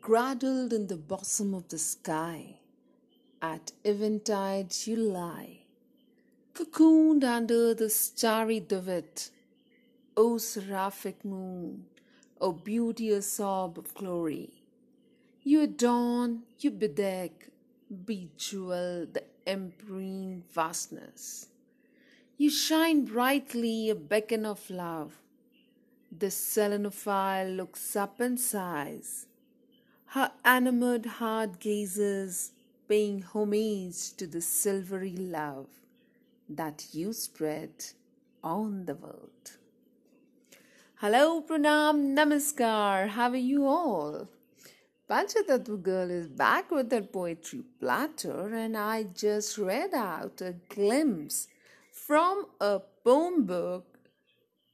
cradled in the bosom of the sky. At eventide you lie, cocooned under the starry duvet. O seraphic moon, O beauteous orb of glory, you adorn, you bedeck, bejewel the empyrean vastness. You shine brightly, a beacon of love. The selenophile looks up and sighs. Her enamored heart gazes, paying homage to the silvery love that you spread on the world. Hello, Pranam, Namaskar, how are you all? Panchatattva Girl is back with her poetry platter, and I just read out a glimpse from a poem book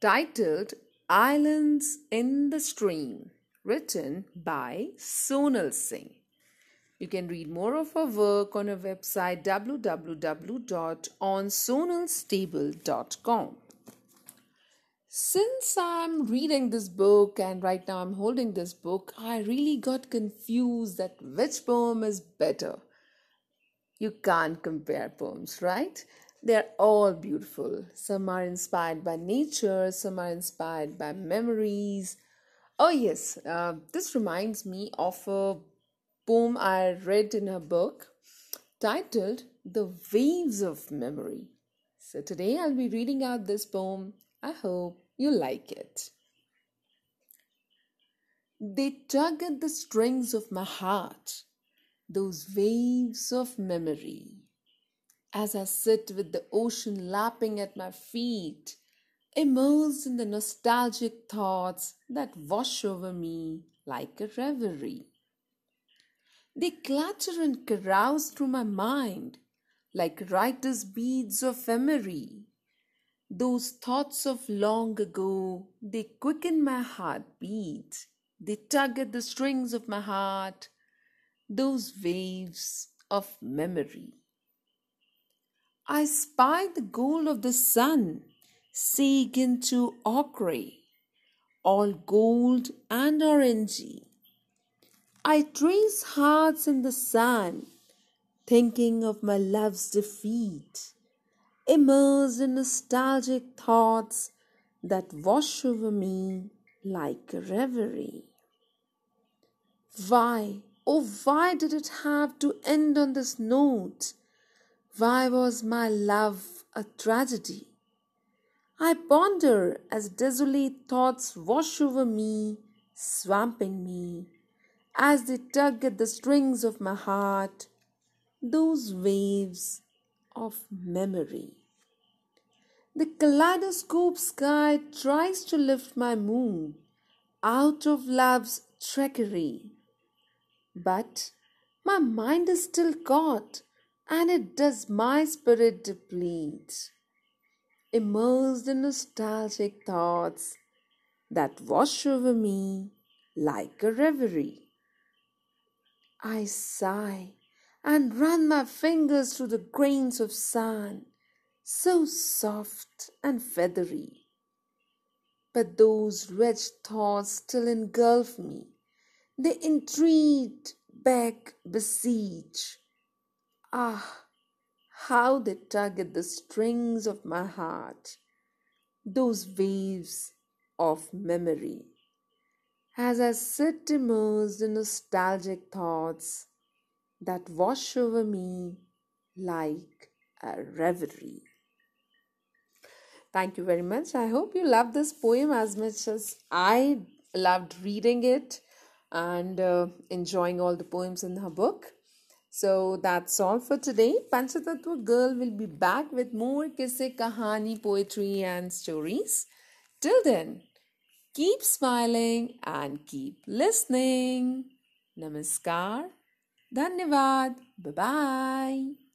titled Islands in the Stream, written by Sonal Singh. You can read more of her work on her website www.onsonalstable.com. Since I'm reading this book and right now I'm holding this book, I really got confused that which poem is better. You can't compare poems, right? They're all beautiful. Some are inspired by nature, some are inspired by memories. Oh, yes, uh, this reminds me of a poem I read in a book titled The Waves of Memory. So today I'll be reading out this poem. I hope you like it. They tug at the strings of my heart, those waves of memory. As I sit with the ocean lapping at my feet, immersed in the nostalgic thoughts that wash over me like a reverie. They clatter and carouse through my mind like writer's beads of memory those thoughts of long ago, they quicken my heartbeat. They tug at the strings of my heart. Those waves of memory. I spy the gold of the sun sink into ochre, all gold and orangey. I trace hearts in the sand, thinking of my love's defeat immersed in nostalgic thoughts that wash over me like a reverie. Why, oh, why did it have to end on this note? Why was my love a tragedy? I ponder as desolate thoughts wash over me, swamping me, as they tug at the strings of my heart, those waves of memory. The kaleidoscope sky tries to lift my mood out of love's trickery. But my mind is still caught, and it does my spirit deplete. Immersed in nostalgic thoughts that wash over me like a reverie. I sigh and run my fingers through the grains of sand, so soft and feathery. But those wretched thoughts still engulf me. They entreat, beg, beseech. Ah, how they tug at the strings of my heart, those waves of memory. As I sit immersed in nostalgic thoughts, that wash over me like a reverie. Thank you very much. I hope you love this poem as much as I loved reading it and uh, enjoying all the poems in her book. So that's all for today. Panchatattva Girl will be back with more kisse kahani poetry and stories. Till then, keep smiling and keep listening. Namaskar. Dhanyavad. Bye bye.